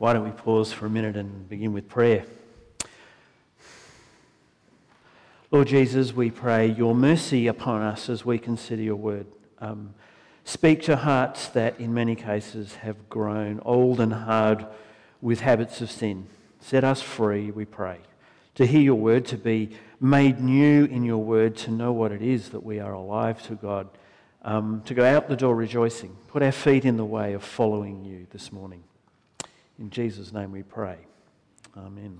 why don't we pause for a minute and begin with prayer? Lord Jesus, we pray your mercy upon us as we consider your word. Um, speak to hearts that, in many cases, have grown old and hard with habits of sin. Set us free, we pray, to hear your word, to be made new in your word, to know what it is that we are alive to God, um, to go out the door rejoicing, put our feet in the way of following you this morning. In Jesus' name we pray. Amen. Amen.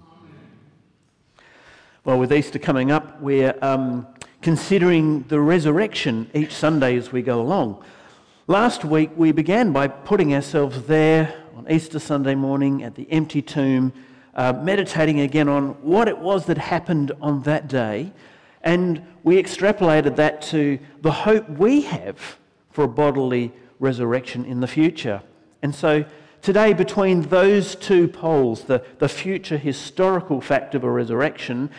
Well, with Easter coming up, we're um, considering the resurrection each Sunday as we go along. Last week, we began by putting ourselves there on Easter Sunday morning at the empty tomb uh, meditating again on what it was that happened on that day. And we extrapolated that to the hope we have for a bodily resurrection in the future. And so today, between those two poles, the, the future historical fact of a resurrection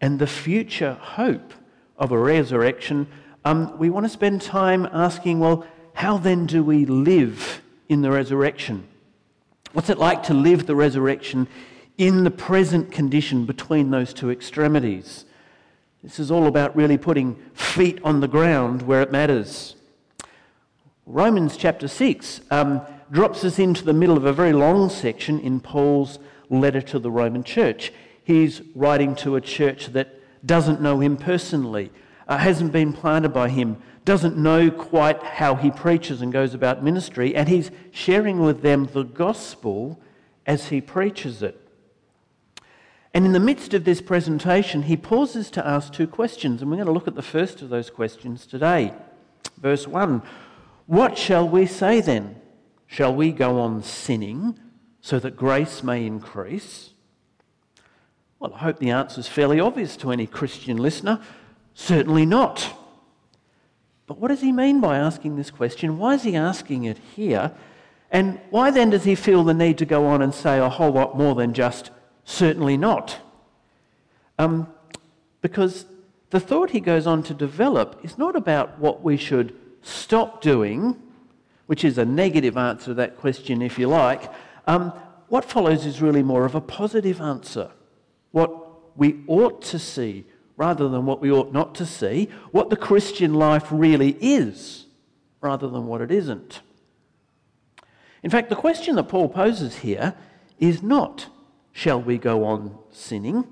and the future hope of a resurrection, um, we want to spend time asking, well, how then do we live in the resurrection? What's it like to live the resurrection in the present condition between those two extremities. This is all about really putting feet on the ground where it matters. Romans chapter 6 um, drops us into the middle of a very long section in Paul's letter to the Roman church. He's writing to a church that doesn't know him personally, uh, hasn't been planted by him, doesn't know quite how he preaches and goes about ministry, and he's sharing with them the gospel as he preaches it. And in the midst of this presentation, he pauses to ask two questions, and we're going to look at the first of those questions today. Verse 1 What shall we say then? Shall we go on sinning so that grace may increase? Well, I hope the answer is fairly obvious to any Christian listener. Certainly not. But what does he mean by asking this question? Why is he asking it here? And why then does he feel the need to go on and say a whole lot more than just Certainly not. Um, because the thought he goes on to develop is not about what we should stop doing, which is a negative answer to that question, if you like. Um, what follows is really more of a positive answer. What we ought to see rather than what we ought not to see, what the Christian life really is rather than what it isn't. In fact, the question that Paul poses here is not shall we go on sinning?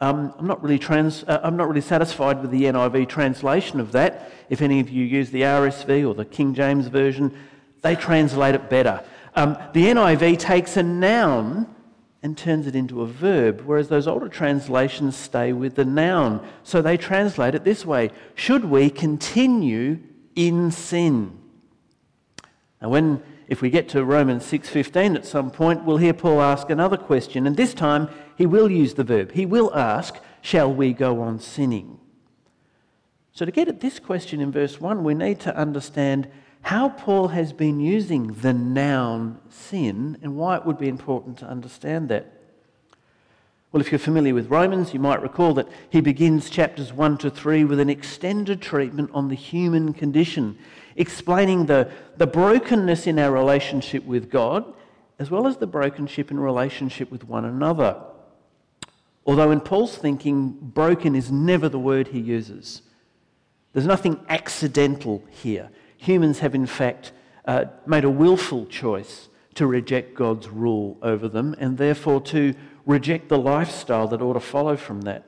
Um, I'm, not really trans, uh, I'm not really satisfied with the NIV translation of that. If any of you use the RSV or the King James Version, they translate it better. Um, the NIV takes a noun and turns it into a verb, whereas those older translations stay with the noun. So they translate it this way Should we continue in sin? Now, when if we get to Romans 6:15 at some point, we'll hear Paul ask another question, and this time he will use the verb. He will ask, "Shall we go on sinning?" So to get at this question in verse 1, we need to understand how Paul has been using the noun sin and why it would be important to understand that. Well, if you're familiar with Romans, you might recall that he begins chapters 1 to 3 with an extended treatment on the human condition explaining the, the brokenness in our relationship with God, as well as the brokenship in relationship with one another. Although, in Paul's thinking, broken is never the word he uses. There's nothing accidental here. Humans have, in fact, uh, made a willful choice to reject God's rule over them and therefore to reject the lifestyle that ought to follow from that.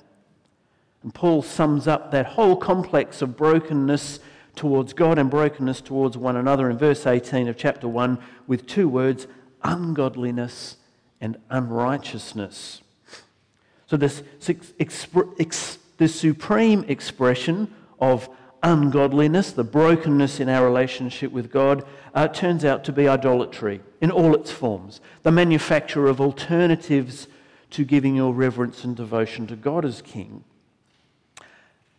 And Paul sums up that whole complex of brokenness towards God and brokenness towards one another. In verse 18 of chapter 1 with two words ungodliness and unrighteousness. So, this, this supreme expression of ungodliness, the brokenness in our relationship with God, uh, turns out to be idolatry in all its forms, the manufacture of alternatives to giving your reverence and devotion to God as King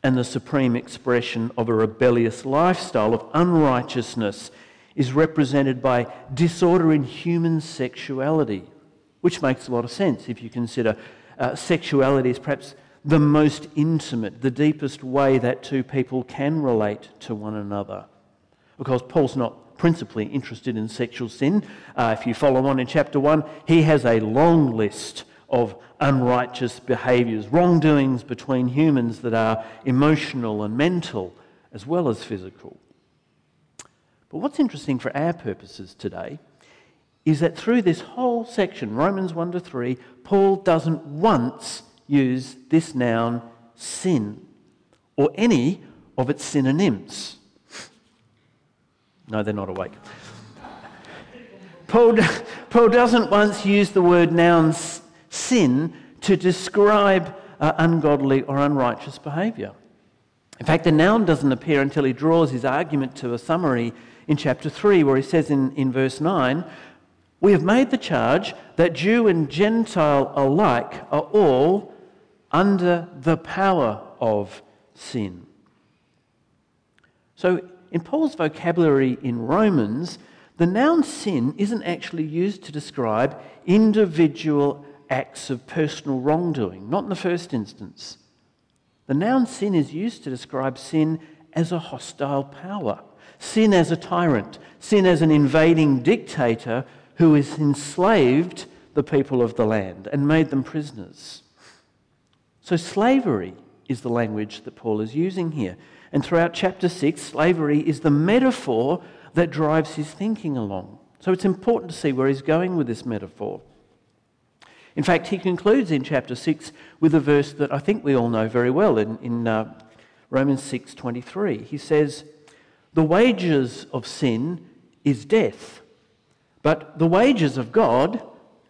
and the supreme expression of a rebellious lifestyle of unrighteousness is represented by disorder in human sexuality, which makes a lot of sense if you consider uh, sexuality is perhaps the most intimate, the deepest way that two people can relate to one another. Because Paul's not principally interested in sexual sin. Uh, if you follow on in chapter 1, he has a long list of unrighteous behaviours, wrongdoings between humans that are emotional and mental as well as physical. But what's interesting for our purposes today is that through this whole section, Romans 1 to 3, Paul doesn't once use this noun sin or any of its synonyms. No, they're not awake. Paul, Paul doesn't once use the word noun sin to describe uh, ungodly or unrighteous behaviour. In fact, the noun doesn't appear until he draws his argument to a summary in chapter 3, where he says in, in verse 9, We have made the charge that Jew and Gentile alike are all under the power of sin. So, in Paul's vocabulary in Romans, the noun sin isn't actually used to describe individual acts of personal wrongdoing, not in the first instance. The noun sin is used to describe sin as a hostile power, sin as a tyrant, sin as an invading dictator who has enslaved the people of the land and made them prisoners. So, slavery is the language that Paul is using here. And throughout chapter 6, slavery is the metaphor that drives his thinking along. So, it's important to see where he's going with this metaphor. In fact, he concludes in chapter 6 with a verse that I think we all know very well in, in uh, Romans 6:23. He says, "The wages of sin is death, but the wages of God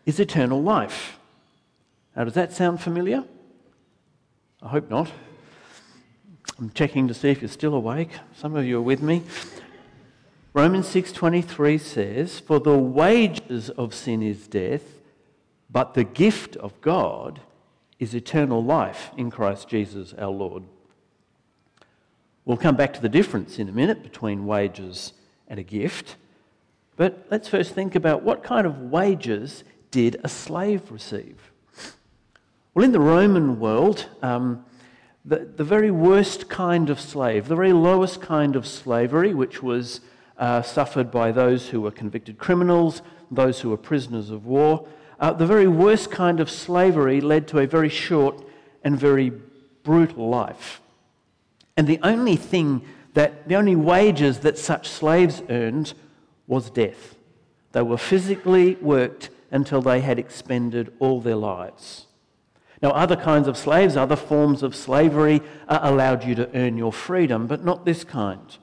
is eternal life." Now, does that sound familiar? I hope not. I'm checking to see if you're still awake. Some of you are with me. Romans 6:23 says, "For the wages of sin is death, but the gift of God is eternal life in Christ Jesus our Lord. We'll come back to the difference in a minute between wages and a gift. But let's first think about what kind of wages did a slave receive? Well, in the Roman world, um, the, the very worst kind of slave, the very lowest kind of slavery, which was uh, suffered by those who were convicted criminals, those who were prisoners of war, uh, the very worst kind of slavery led to a very short and very brutal life. And the only thing that, the only wages that such slaves earned was death. They were physically worked until they had expended all their lives. Now, other kinds of slaves, other forms of slavery uh, allowed you to earn your freedom, but not this kind.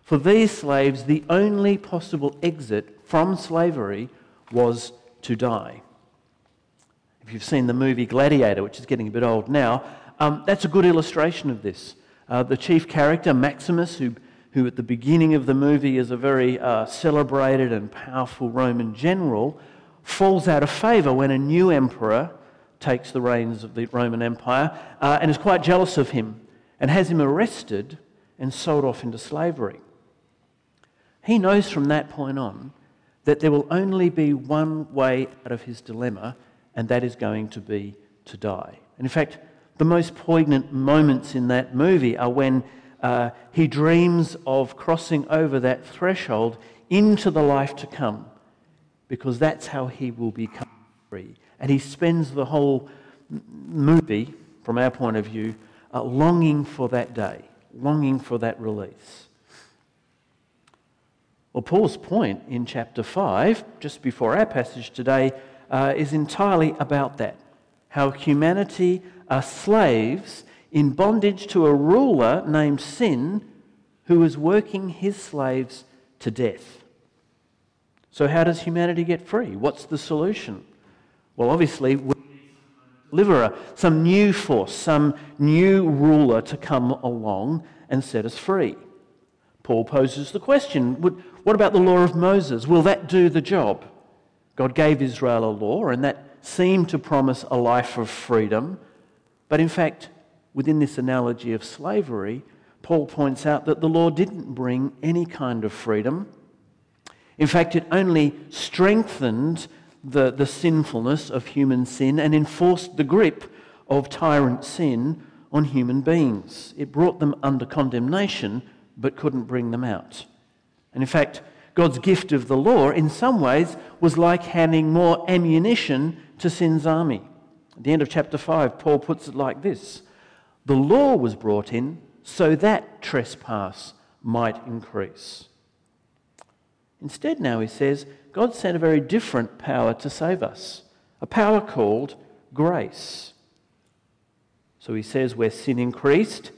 For these slaves, the only possible exit from slavery was to die if you've seen the movie Gladiator, which is getting a bit old now, um, that's a good illustration of this. Uh, the chief character, Maximus, who, who at the beginning of the movie is a very uh, celebrated and powerful Roman general, falls out of favour when a new emperor takes the reins of the Roman Empire uh, and is quite jealous of him and has him arrested and sold off into slavery. He knows from that point on that there will only be one way out of his dilemma, and that is going to be to die. And in fact, the most poignant moments in that movie are when uh, he dreams of crossing over that threshold into the life to come, because that's how he will become free. And he spends the whole movie, from our point of view, uh, longing for that day, longing for that release. Well, Paul's point in chapter 5, just before our passage today, uh, is entirely about that how humanity are slaves in bondage to a ruler named Sin who is working his slaves to death. So, how does humanity get free? What's the solution? Well, obviously, we deliverer, some new force, some new ruler to come along and set us free. Paul poses the question what about the law of Moses? Will that do the job? God gave Israel a law, and that seemed to promise a life of freedom. But in fact, within this analogy of slavery, Paul points out that the law didn't bring any kind of freedom. In fact, it only strengthened the, the sinfulness of human sin and enforced the grip of tyrant sin on human beings. It brought them under condemnation but couldn't bring them out. And in fact, God's gift of the law, in some ways, was like handing more ammunition to sin's army. At the end of chapter 5, Paul puts it like this The law was brought in so that trespass might increase. Instead, now he says, God sent a very different power to save us, a power called grace. So he says, where sin increased,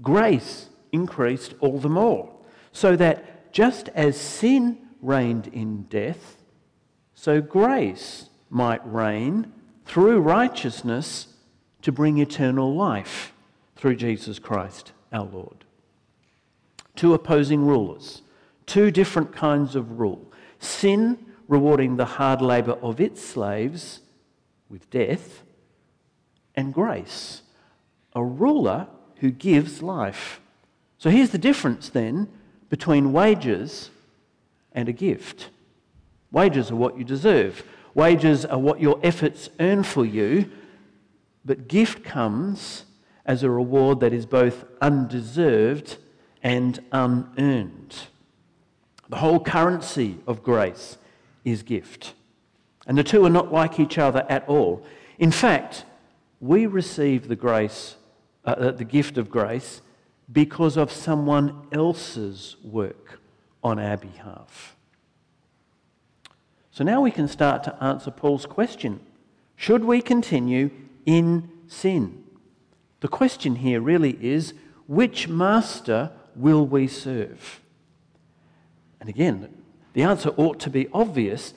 grace increased all the more. So that just as sin reigned in death, so grace might reign through righteousness to bring eternal life through Jesus Christ our Lord. Two opposing rulers, two different kinds of rule. Sin rewarding the hard labour of its slaves with death, and grace, a ruler who gives life. So here's the difference then between wages and a gift. Wages are what you deserve, wages are what your efforts earn for you, but gift comes as a reward that is both undeserved and unearned. The whole currency of grace is gift. And the two are not like each other at all. In fact, we receive the grace, uh, uh, the gift of grace, because of someone else's work on our behalf. So now we can start to answer Paul's question Should we continue in sin? The question here really is which master will we serve? And again, the answer ought to be obvious,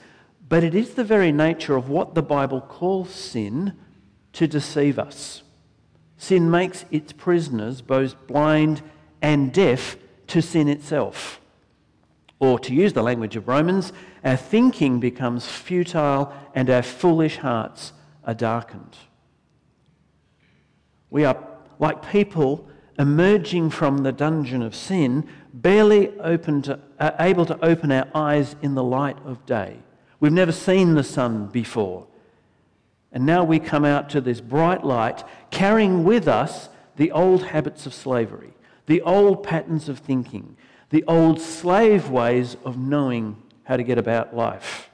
but it is the very nature of what the Bible calls sin to deceive us. Sin makes its prisoners both blind and deaf to sin itself. Or, to use the language of Romans, our thinking becomes futile and our foolish hearts are darkened. We are like people emerging from the dungeon of sin, barely to, uh, able to open our eyes in the light of day. We've never seen the sun before. And now we come out to this bright light, carrying with us the old habits of slavery, the old patterns of thinking, the old slave ways of knowing how to get about life.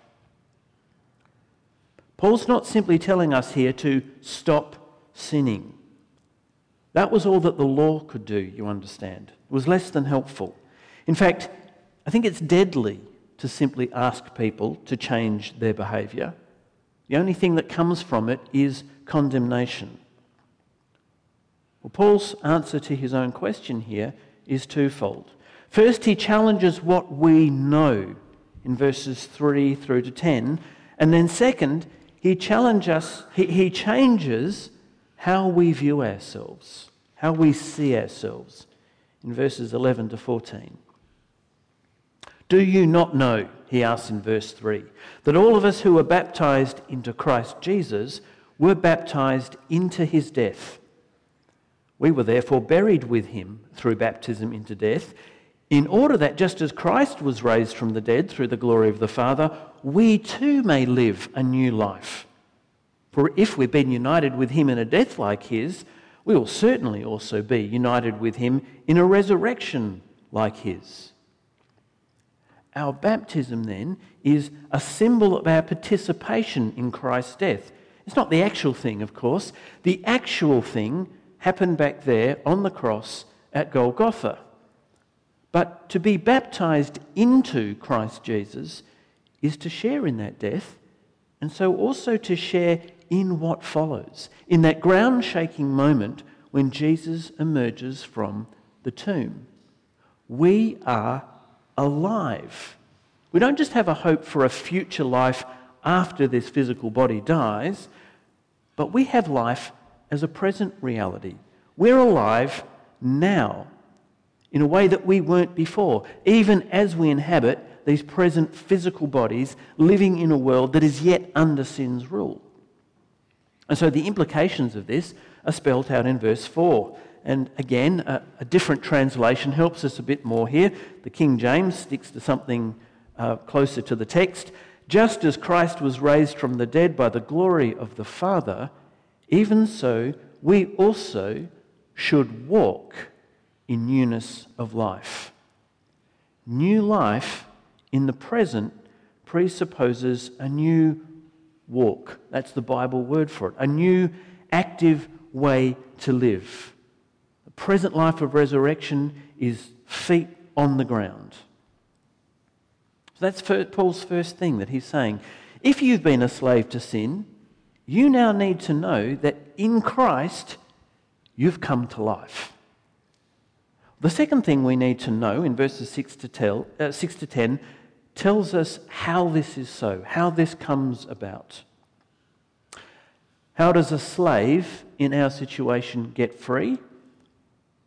Paul's not simply telling us here to stop sinning. That was all that the law could do, you understand. It was less than helpful. In fact, I think it's deadly to simply ask people to change their behaviour. The only thing that comes from it is condemnation. Well, Paul's answer to his own question here is twofold. First, he challenges what we know in verses 3 through to 10. And then, second, he, challenges, he, he changes how we view ourselves, how we see ourselves in verses 11 to 14. Do you not know, he asks in verse 3, that all of us who were baptized into Christ Jesus were baptized into his death? We were therefore buried with him through baptism into death, in order that just as Christ was raised from the dead through the glory of the Father, we too may live a new life. For if we've been united with him in a death like his, we will certainly also be united with him in a resurrection like his. Our baptism, then, is a symbol of our participation in Christ's death. It's not the actual thing, of course. The actual thing happened back there on the cross at Golgotha. But to be baptized into Christ Jesus is to share in that death, and so also to share in what follows, in that ground shaking moment when Jesus emerges from the tomb. We are alive. We don't just have a hope for a future life after this physical body dies, but we have life as a present reality. We're alive now in a way that we weren't before, even as we inhabit these present physical bodies living in a world that is yet under sin's rule. And so the implications of this are spelled out in verse 4. And again, a, a different translation helps us a bit more here. The King James sticks to something uh, closer to the text. Just as Christ was raised from the dead by the glory of the Father, even so we also should walk in newness of life. New life in the present presupposes a new walk. That's the Bible word for it. A new active way to live. Present life of resurrection is feet on the ground. So that's Paul's first thing that he's saying. If you've been a slave to sin, you now need to know that in Christ you've come to life. The second thing we need to know in verses 6 to, tell, uh, 6 to 10 tells us how this is so, how this comes about. How does a slave in our situation get free?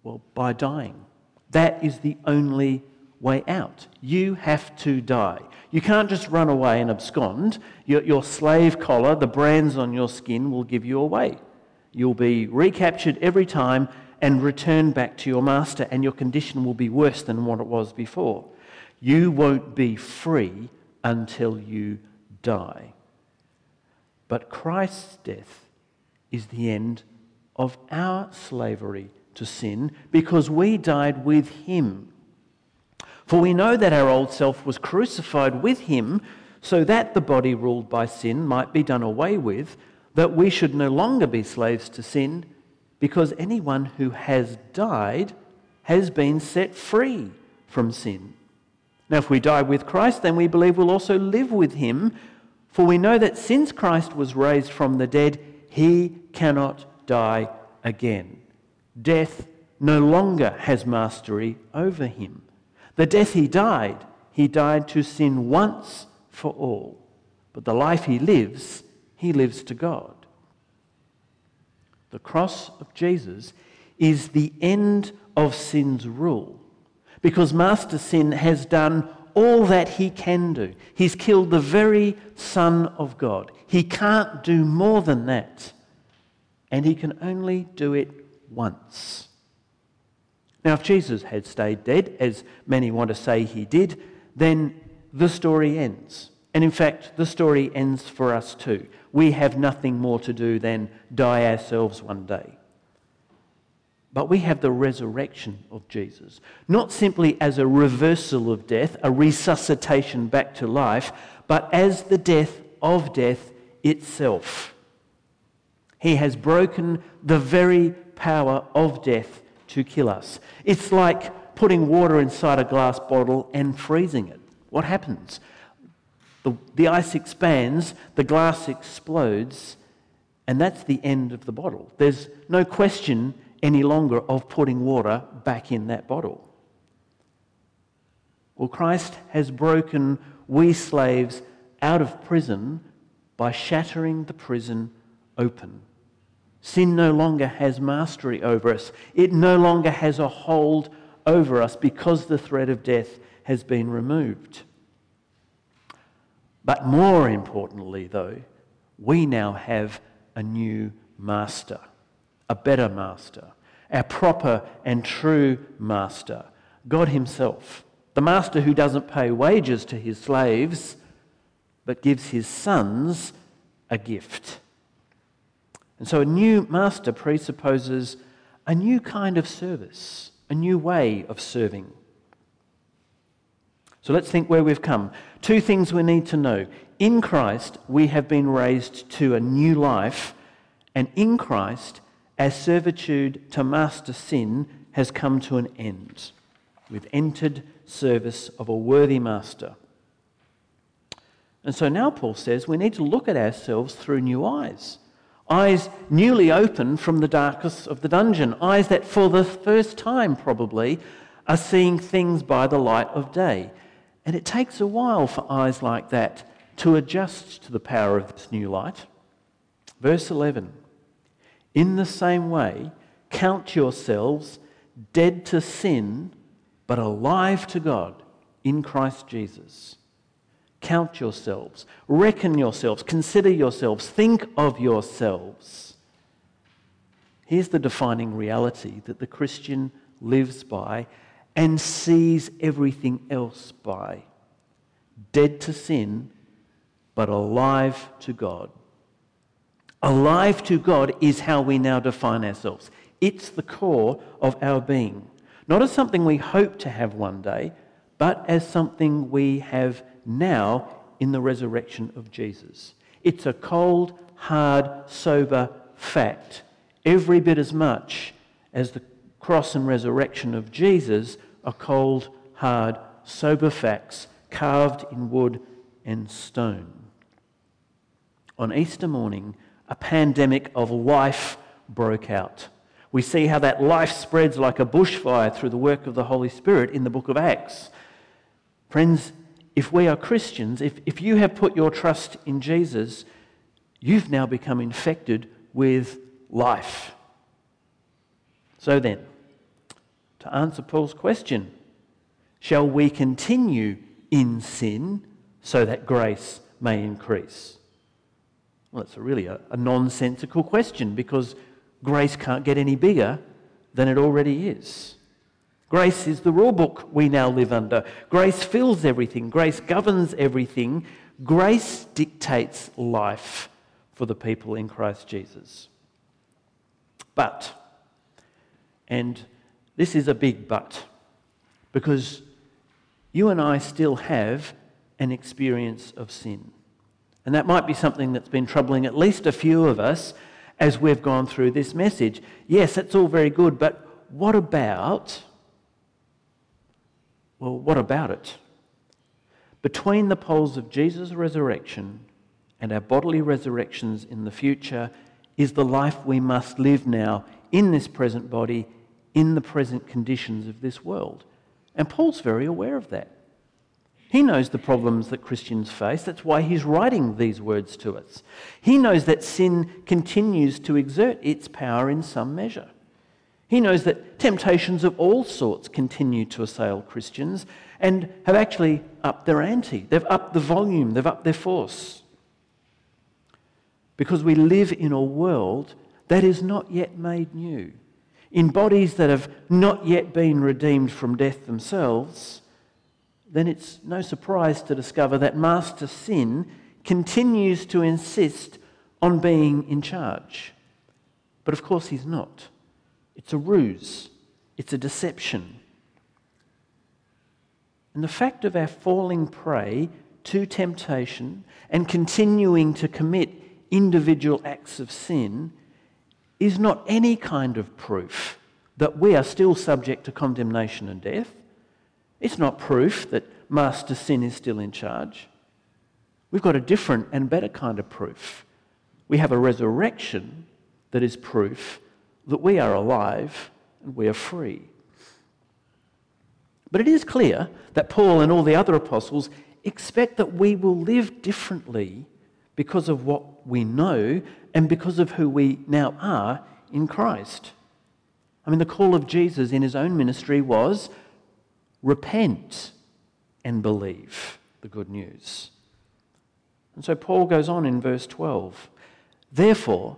Well, by dying. That is the only way out. You have to die. You can't just run away and abscond. Your, your, slave collar, the brands on your skin, will give you away. You'll be recaptured every time and returned back to your master, and your condition will be worse than what it was before. You won't be free until you die. But Christ's death is the end of our slavery to sin because we died with him. For we know that our old self was crucified with him so that the body ruled by sin might be done away with, that we should no longer be slaves to sin, because anyone who has died has been set free from sin. Now, if we die with Christ, then we believe we'll also live with him, for we know that since Christ was raised from the dead, he cannot die again. Death no longer has mastery over him. The death he died, he died to sin once for all. But the life he lives, he lives to God. The cross of Jesus is the end of sin's rule because Master Sin has done all that he can do. He's killed the very Son of God. He can't do more than that. And he can only do it once. Now, if Jesus had stayed dead, as many want to say he did, then the story ends. And in fact, the story ends for us too. We have nothing more to do than die ourselves one day. But we have the resurrection of Jesus, not simply as a reversal of death, a resuscitation back to life, but as the death of death itself. He has broken the very power of death to kill us. It's like putting water inside a glass bottle and freezing it. What happens? The, the ice expands, the glass explodes, and that's the end of the bottle. There's no question any longer of putting water back in that bottle. Well, Christ has broken we slaves out of prison by shattering the prison open. Sin no longer has mastery over us, it no longer has a hold over us because the threat of death has been removed. But more importantly, though, we now have a new master, a better master, our proper and true master, God Himself, the master who doesn't pay wages to his slaves, but gives his sons a gift. And so a new master presupposes a new kind of service, a new way of serving. So let's think where we've come. Two things we need to know. In Christ, we have been raised to a new life, and in Christ, our servitude to master sin has come to an end. We've entered service of a worthy master. And so now Paul says we need to look at ourselves through new eyes eyes newly opened from the darkness of the dungeon, eyes that for the first time probably are seeing things by the light of day. And it takes a while for eyes like that to adjust to the power of this new light. Verse 11 In the same way, count yourselves dead to sin, but alive to God in Christ Jesus. Count yourselves, reckon yourselves, consider yourselves, think of yourselves. Here's the defining reality that the Christian lives by and sees everything else by dead to sin, but alive to God. Alive to God is how we now define ourselves. It's the core of our being. Not as something we hope to have one day, but as something we have now in the resurrection of Jesus. It's a cold, hard, sober fact, every bit as much as the cross and resurrection of Jesus are cold, hard, sober facts carved in wood and stone. On Easter morning, a pandemic of life broke out. We see how that life spreads like a bushfire through the work of the Holy Spirit in the book of Acts. Friends, if we are Christians, if, if you have put your trust in Jesus, you've now become infected with life. So then, to answer Paul's question, shall we continue in sin so that grace may increase? Well, it's a really a, a nonsensical question because grace can't get any bigger than it already is. Grace is the rule book we now live under. Grace fills everything, grace governs everything. Grace dictates life for the people in Christ Jesus. But, and this is a big but, because you and I still have an experience of sin. And that might be something that's been troubling at least a few of us as we've gone through this message. Yes, that's all very good, but what about well, what about it? Between the poles of Jesus' resurrection and our bodily resurrections in the future is the life we must live now in this present body, in the present conditions of this world. And Paul's very aware of that. He knows the problems that Christians face. That's why he's writing these words to us. He knows that sin continues to exert its power in some measure. He knows that temptations of all sorts continue to assail Christians and have actually upped their ante. They've upped the volume, they've upped their force. Because we live in a world that is not yet made new, in bodies that have not yet been redeemed from death themselves, then it's no surprise to discover that Master Sin continues to insist on being in charge. But of course, he's not. It's a ruse, it's a deception. And the fact of our falling prey to temptation and continuing to commit individual acts of sin is not any kind of proof that we are still subject to condemnation and death. It's not proof that Master Sin is still in charge. We've got a different and better kind of proof. We have a resurrection that is proof that we are alive and we are free. But it is clear that Paul and all the other apostles expect that we will live differently because of what we know and because of who we now are in Christ. I mean, the call of Jesus in his own ministry was repent and believe the good news. And so Paul goes on in verse 12 Therefore,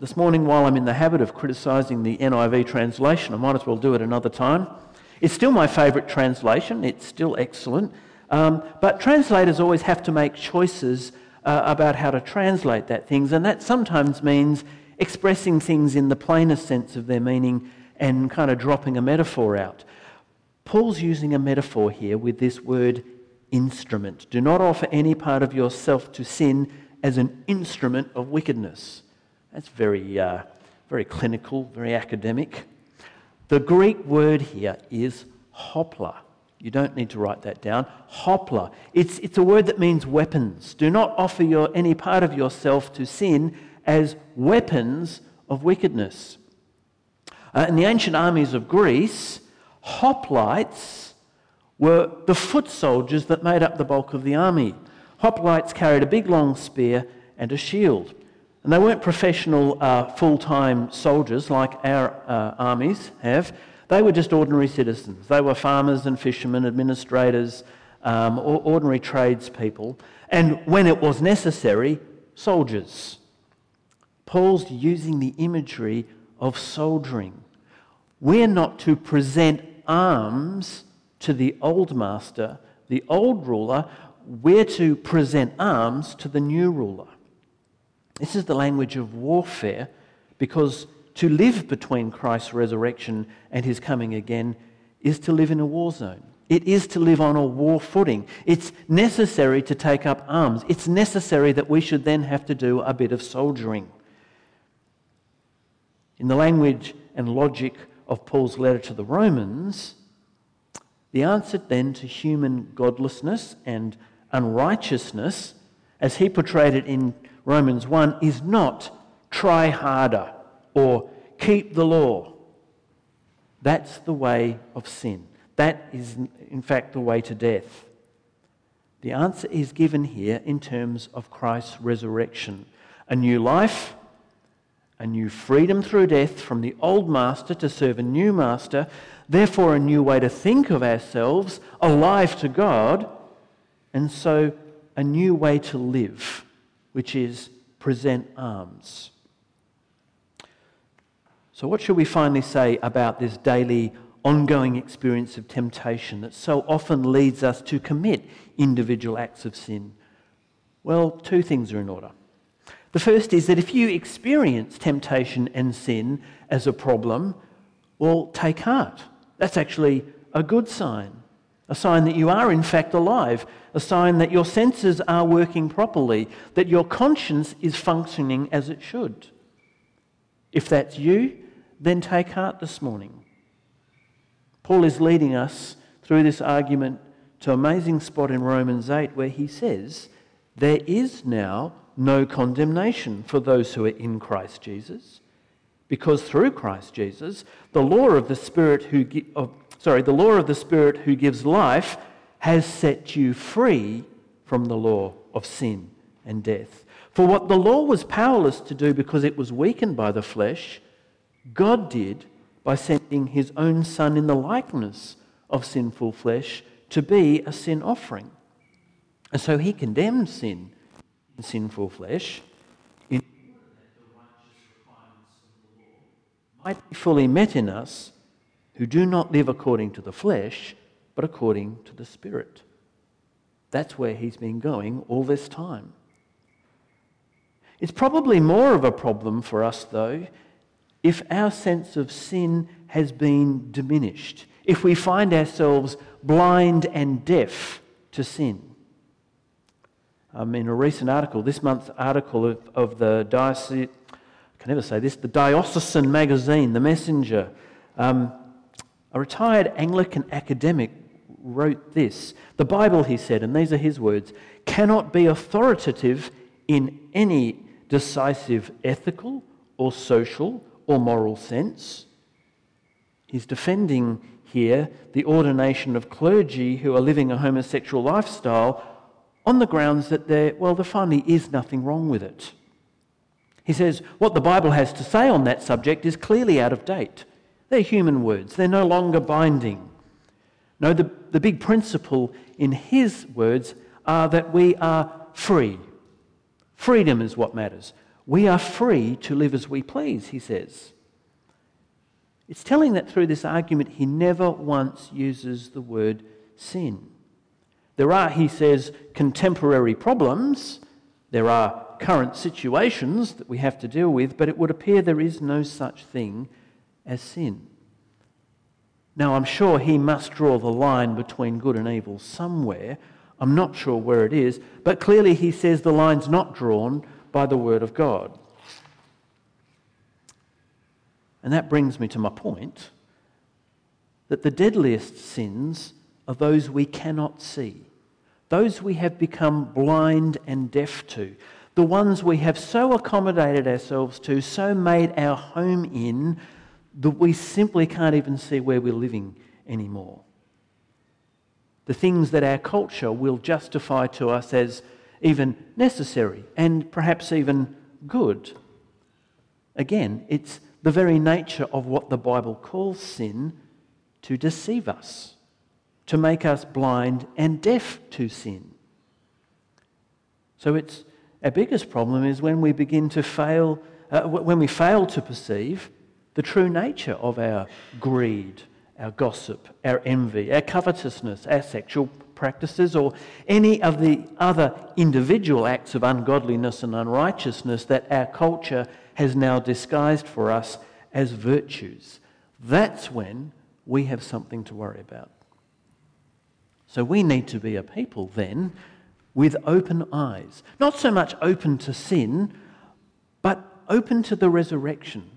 this morning, while I'm in the habit of criticising the NIV translation, I might as well do it another time. It's still my favourite translation, it's still excellent. Um, but translators always have to make choices uh, about how to translate that things, and that sometimes means expressing things in the plainest sense of their meaning and kind of dropping a metaphor out. Paul's using a metaphor here with this word instrument. Do not offer any part of yourself to sin as an instrument of wickedness. That's very, uh, very clinical, very academic. The Greek word here is hopla. You don't need to write that down. Hopla. It's, it's a word that means weapons. Do not offer your, any part of yourself to sin as weapons of wickedness. Uh, in the ancient armies of Greece, hoplites were the foot soldiers that made up the bulk of the army. Hoplites carried a big long spear and a shield. And they weren't professional uh, full time soldiers like our uh, armies have. They were just ordinary citizens. They were farmers and fishermen, administrators, um, or ordinary tradespeople, and when it was necessary, soldiers. Paul's using the imagery of soldiering. We're not to present arms to the old master, the old ruler. We're to present arms to the new ruler. This is the language of warfare because to live between Christ's resurrection and his coming again is to live in a war zone. It is to live on a war footing. It's necessary to take up arms. It's necessary that we should then have to do a bit of soldiering. In the language and logic of Paul's letter to the Romans, the answer then to human godlessness and unrighteousness, as he portrayed it in Romans 1, is not try harder or keep the law. That's the way of sin. That is, in fact, the way to death. The answer is given here in terms of Christ's resurrection a new life, a new freedom through death from the old master to serve a new master, therefore, a new way to think of ourselves, alive to God, and so a new way to live, which is present arms. So, what should we finally say about this daily, ongoing experience of temptation that so often leads us to commit individual acts of sin? Well, two things are in order. The first is that if you experience temptation and sin as a problem, well, take heart. That's actually a good sign. A sign that you are, in fact, alive. A sign that your senses are working properly. That your conscience is functioning as it should. If that's you, then take heart this morning. Paul is leading us through this argument to an amazing spot in Romans 8 where he says, There is now no condemnation for those who are in Christ Jesus. Because through Christ Jesus, the law of the Spirit who of, sorry, the law of the Spirit who gives life has set you free from the law of sin and death. For what the law was powerless to do because it was weakened by the flesh, God did by sending his own Son in the likeness of sinful flesh to be a sin offering. And so he condemned sin in sinful flesh in that the righteous requirements of the law might be fully met in us who do not live according to the flesh, but according to the Spirit. That's where he's been going all this time. It's probably more of a problem for us, though, if our sense of sin has been diminished, if we find ourselves blind and deaf to sin. Um, in a recent article, this month's article of, of the diocese, I can never say this, the diocesan magazine, The Messenger, um, a retired Anglican academic wrote this. The Bible, he said, and these are his words, cannot be authoritative in any decisive ethical or social or moral sense. He's defending here the ordination of clergy who are living a homosexual lifestyle on the grounds that there, well, there finally is nothing wrong with it. He says what the Bible has to say on that subject is clearly out of date. They're human words, they're no longer binding. No, the, the big principle in his words are that we are free. Freedom is what matters. We are free to live as we please, he says. It's telling that through this argument, he never once uses the word sin. There are, he says, contemporary problems, there are current situations that we have to deal with, but it would appear there is no such thing as sin. Now, I'm sure he must draw the line between good and evil somewhere. I'm not sure where it is, but clearly he says the line's not drawn by the Word of God. And that brings me to my point that the deadliest sins are those we cannot see, those we have become blind and deaf to, the ones we have so accommodated ourselves to, so made our home in, that we simply can't even see where we're living anymore. The things that our culture will justify to us as even necessary and perhaps even good. Again, it's the very nature of what the Bible calls sin to deceive us, to make us blind and deaf to sin. So it's our biggest problem is when we begin to fail, uh, when we fail to perceive the true nature of our greed, our gossip, our envy, our covetousness, our sexual practices, or any of the other individual acts of ungodliness and unrighteousness that our culture has now disguised for us as virtues. That's when we have something to worry about. So we need to be a people then with open eyes, not so much open to sin, but open to the resurrection,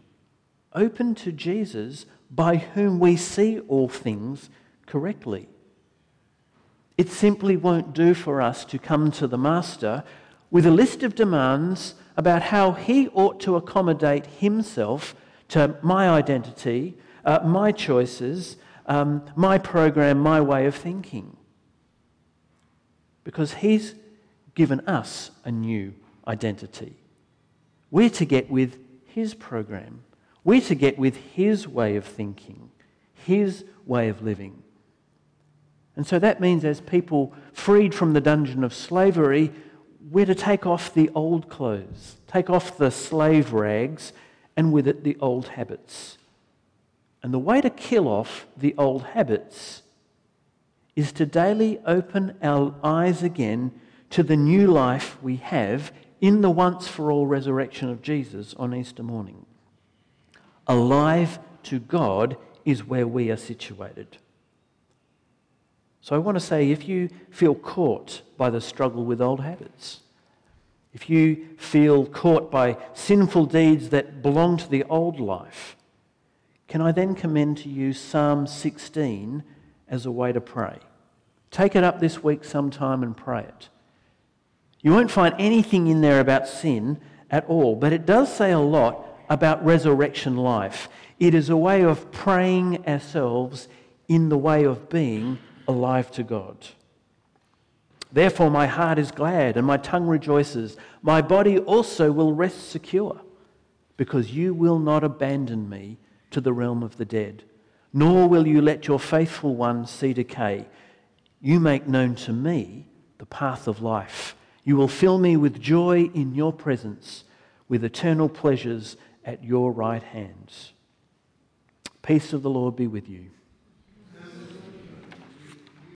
open to Jesus by whom we see all things correctly. It simply won't do for us to come to the Master with a list of demands about how he ought to accommodate himself to my identity, uh, my choices, um, my program, my way of thinking. Because he's given us a new identity. We're to get with his program. We're to get with his way of thinking, his way of living. And so that means, as people freed from the dungeon of slavery, we're to take off the old clothes, take off the slave rags, and with it the old habits. And the way to kill off the old habits is to daily open our eyes again to the new life we have in the once for all resurrection of Jesus on Easter morning. Alive to God is where we are situated. So I want to say if you feel caught by the struggle with old habits, if you feel caught by sinful deeds that belong to the old life, can I then commend to you Psalm 16 as a way to pray? Take it up this week sometime and pray it. You won't find anything in there about sin at all, but it does say a lot about resurrection life. It is a way of praying ourselves in the way of being alive to God. Therefore, my heart is glad and my tongue rejoices. My body also will rest secure, because you will not abandon me to the realm of the dead, nor will you let your faithful one see decay. You make known to me the path of life. You will fill me with joy in your presence, with eternal pleasures at your right hands. Peace of the Lord be with you.